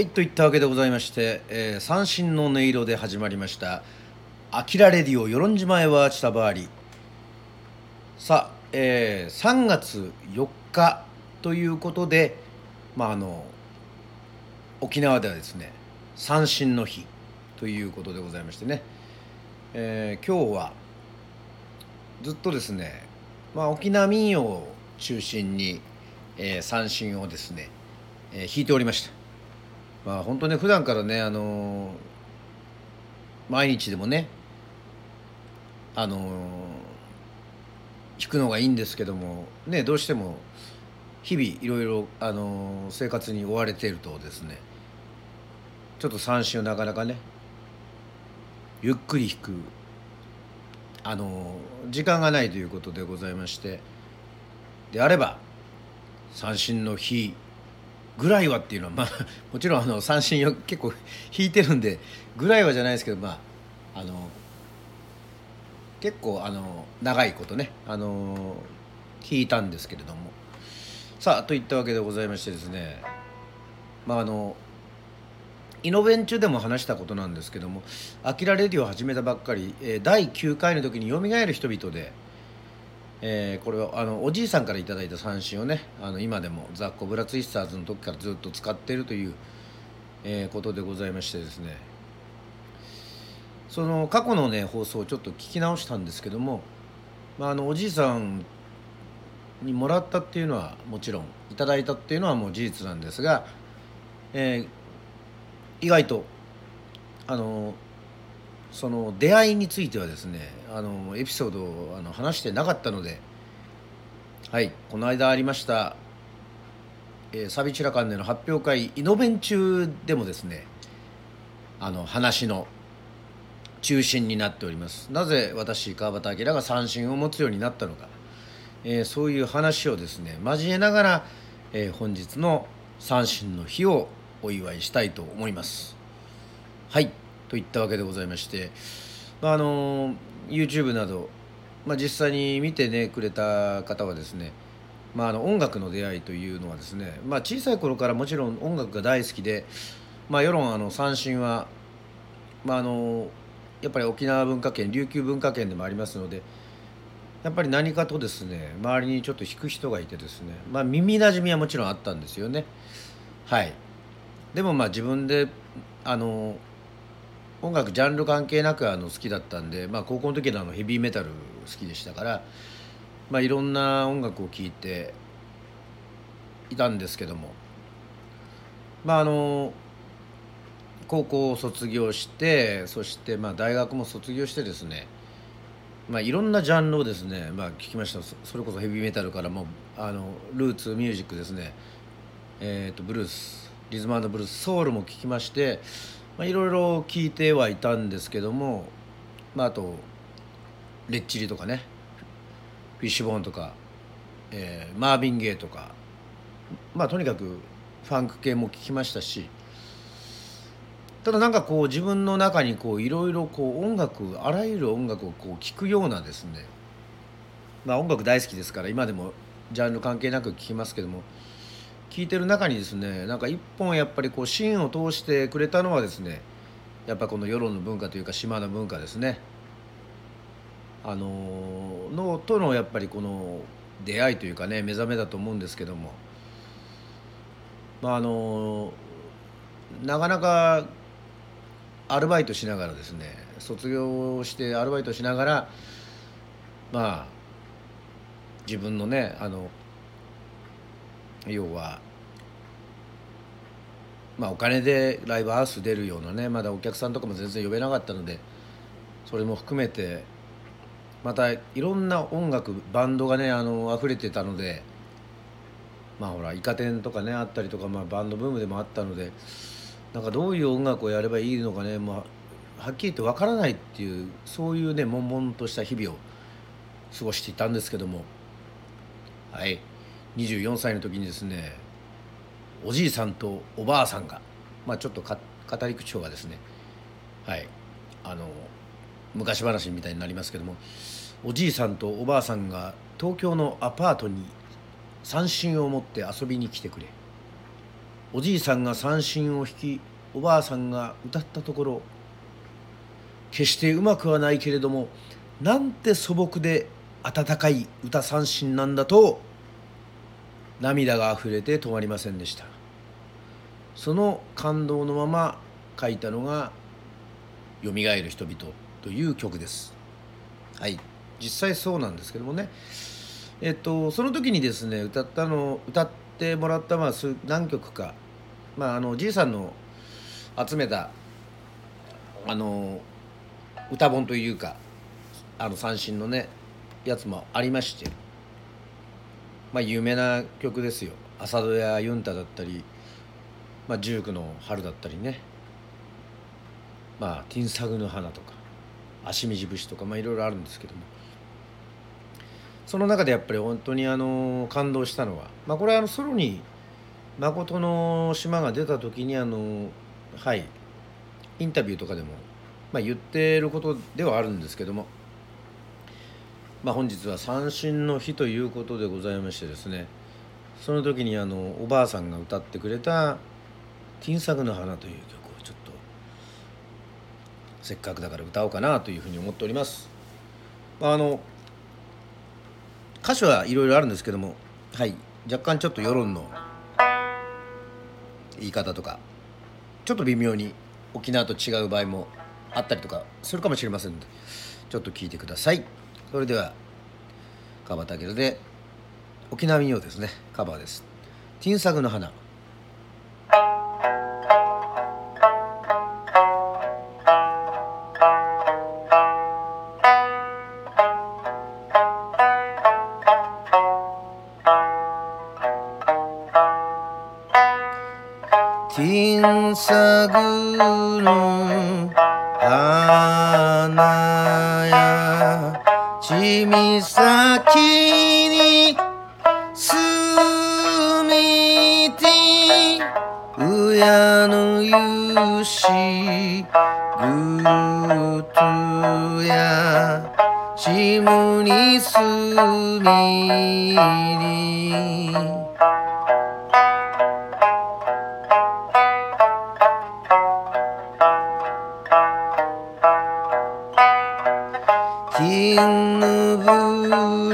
はいといったわけでございまして、えー三振の音色で始まりました「あきらレディオ与論島へはチタバーリ」さあ、えー3月4日ということでまああの沖縄ではですね三振の日ということでございましてね、えー今日はずっとですね、まあ、沖縄民謡を中心に、えー三振をですね、えー弾いておりました。まあ本当ね普段からねあの毎日でもねあのー弾くのがいいんですけどもねどうしても日々いろいろあの生活に追われているとですねちょっと三振をなかなかねゆっくり弾くあの時間がないということでございましてであれば三振の日ぐらいはっていうのはまあ もちろんあの三振を結構弾いてるんでぐらいはじゃないですけどまああの結構あの長いことねあの弾いたんですけれども。さあといったわけでございましてですねまああのイノベン中でも話したことなんですけども「アキラレディ」を始めたばっかり、え第9回の時に「よみがえる人々で」えーこれはあのおじいさんからいただいた三振をねあの今でもザ・コブラツイスターズの時からずっと使っているという、えーことでございましてですね。その過去のね放送をちょっと聞き直したんですけども、まあ、あのおじいさんにもらったっていうのはもちろんいいたっていうのはもう事実なんですが、えー意外とあのその出会いについてはですねあのエピソードをあの話してなかったのではいこの間ありました、えーサビチラカンでの発表会イノベン中でもですねあの話の中心になっております。なぜ私川端明が三振を持つようになったのか、えーそういう話をですね交えながら、えー本日の三振の日をお祝いしたいと思います。はい。といったわけでございまして、まあ、あの YouTube など、まあ、実際に見てねくれた方はですね、まあ、あの音楽の出会いというのはですね、まあ、小さい頃からもちろん音楽が大好きで、まあ、世論あの三振は、まあ、あのやっぱり沖縄文化圏琉球文化圏でもありますのでやっぱり何かとですね周りにちょっと弾く人がいてですね、まあ、耳なじみはもちろんあったんですよね。はい。でもまあ自分であの音楽ジャンル関係なくあの好きだったんで、まあ、高校の時のあのヘビーメタル好きでしたから、まあ、いろんな音楽を聴いていたんですけどもまああの高校を卒業してそしてまあ大学も卒業してですねまあいろんなジャンルをですね、まあ、聞きました。それこそヘビーメタルからもあのルーツミュージックですね。えー、とブルースリズムブルースソウルも聴きまして、まあ、いろいろ聴いてはいたんですけども、まあ、あとレッチリとかねフィッシュボーンとか、えーマービン・ゲイとかまあとにかくファンク系も聴きましたしただなんかこう自分の中にこういろいろこう音楽あらゆる音楽をこう聴くようなですねまあ音楽大好きですから今でもジャンル関係なく聴きますけども聴いてる中にですねなんか一本やっぱりこう芯を通してくれたのはですねやっぱこの世論の文化というか島の文化ですね。あののとのやっぱりこの出会いというかね目覚めだと思うんですけども。まああのなかなかアルバイトしながらですね卒業してアルバイトしながらまあ自分のねあの要はまあお金でライブハウス出るようなねまだお客さんとかも全然呼べなかったのでそれも含めてまたいろんな音楽バンドがねあの溢れてたのでまあほらイカ天とかねあったりとか、まあ、バンドブームでもあったのでなんかどういう音楽をやればいいのかね、まあ、はっきり言ってわからないっていうそういうね悶々とした日々を過ごしていたんですけどもはい。24歳の時にですねおじいさんとおばあさんがまあちょっと語り口調がですねはいあの昔話みたいになりますけどもおじいさんとおばあさんが東京のアパートに三振を持って遊びに来てくれおじいさんが三振を弾きおばあさんが歌ったところ決してうまくはないけれどもなんて素朴で温かい歌三振なんだと涙があふれて止まりませんでした。その感動のまま書いたのが「よみがえる人々」という曲です。はい。実際そうなんですけどもね。えっとその時にですね歌ったの歌ってもらったまあ何曲かまああのじいさんの集めたあの歌本というかあの三振のねやつもありましてまあ有名な曲ですよ。浅戸やユンタだったり、まあ、ジュークの春だったりね。まあティンサグの花とか足短節とかまあいろいろあるんですけども。その中でやっぱり本当にあの感動したのは、まあ、これはあのソロに「誠の島」が出た時にあのはいインタビューとかでも、まあ、言ってることではあるんですけども、まあ、本日は三振の日ということでございましてですねその時にあのおばあさんが歌ってくれた「ティンサグの花」という曲をちょっとせっかくだから歌おうかなというふうに思っております。あの歌詞はいろいろあるんですけども、はい、若干ちょっと世論の言い方とかちょっと微妙に沖縄と違う場合もあったりとかするかもしれませんのでちょっと聞いてくださいそれでは川端明で沖縄民謡ですね。カバーです「ティンサグの花」さぐる花や。ちみさきにすみてうやのゆしぐとやちむにすみに。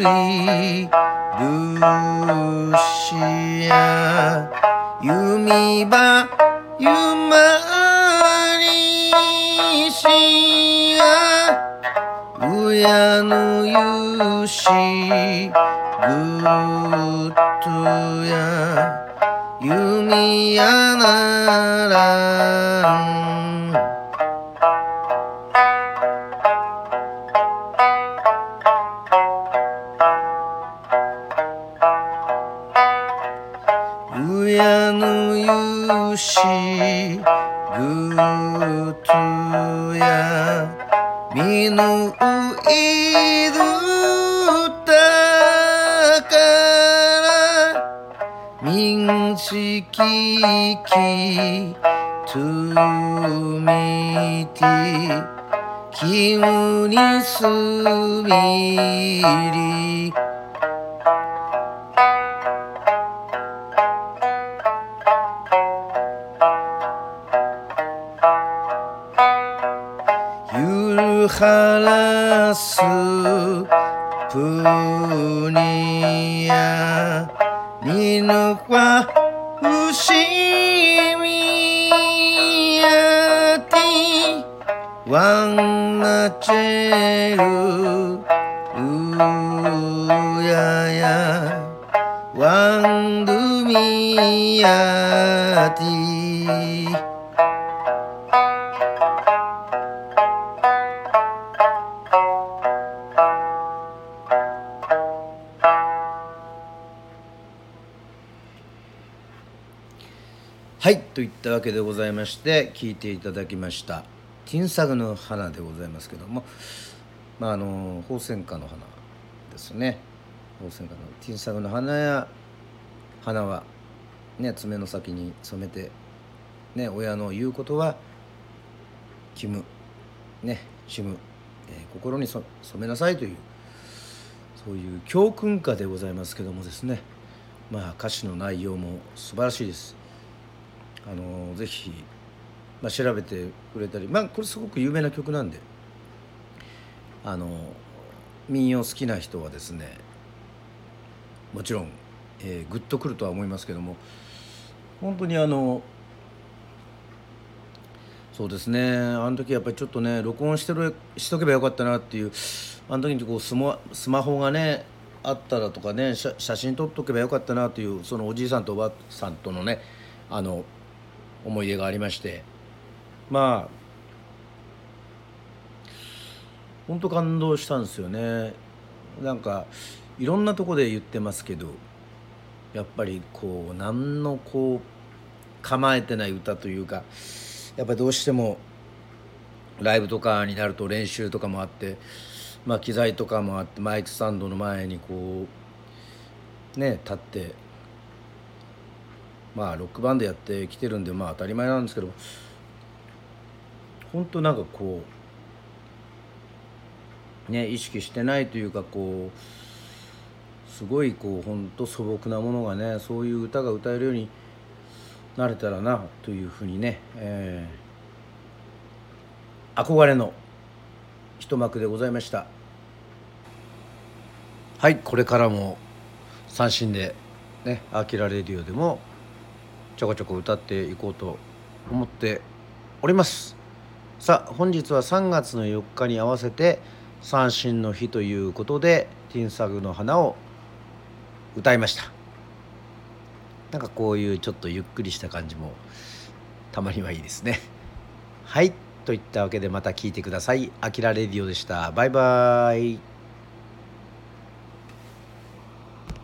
り弓ばゆまりしや。うやぬゆしぐとや。弓やならしぐとやみぬいるたからみんしききとみてきむにすみりらすプニヤニヌワウシミヤティワンナチェルウヤヤワンドゥミヤティはいといったわけでございまして聞いていただきました「ティンサグの花」でございますけどもまああの宝泉花の花ですね宝泉花のティンサグの花や花はね爪の先に染めてね親の言うことは「キム」ね「シム」えー、心に染めなさいというそういう教訓歌でございますけどもですねまあ歌詞の内容も素晴らしいです。あのぜひ、まあ、調べてくれたりまあこれすごく有名な曲なんであの民謡好きな人はですねもちろん、えー、グッとくるとは思いますけども本当にあのそうですねあの時やっぱりちょっとね録音してるしとけばよかったなっていうあの時にこうスマスマホがねあったらとかね写真撮っとけばよかったなというそのおじいさんとおばあさんとのねあの思い出がありまして。まあ本当感動したんですよね。なんかいろんなとこで言ってますけどやっぱりこう何のこう構えてない歌というかやっぱりどうしてもライブとかになると練習とかもあって、まあ、機材とかもあってマイクスタンドの前にこうね立ってまあロックバンドやってきてるんでまあ当たり前なんですけど本当なんかこうね意識してないというかこうすごいこう本当素朴なものがねそういう歌が歌えるようになれたらなというふうにね、えー、憧れの一幕でございました。はいこれからも三振でね「アキラレディオ」でもちょこちょこ歌っていこうと思っております。さあ本日は3月の4日に合わせて三振の日ということで「ティンサグの花」を歌いました。なんかこういうちょっとゆっくりした感じもたまにはいいですね。はいといったわけでまた聞いてください。あきらレディオでした。バイバーイ。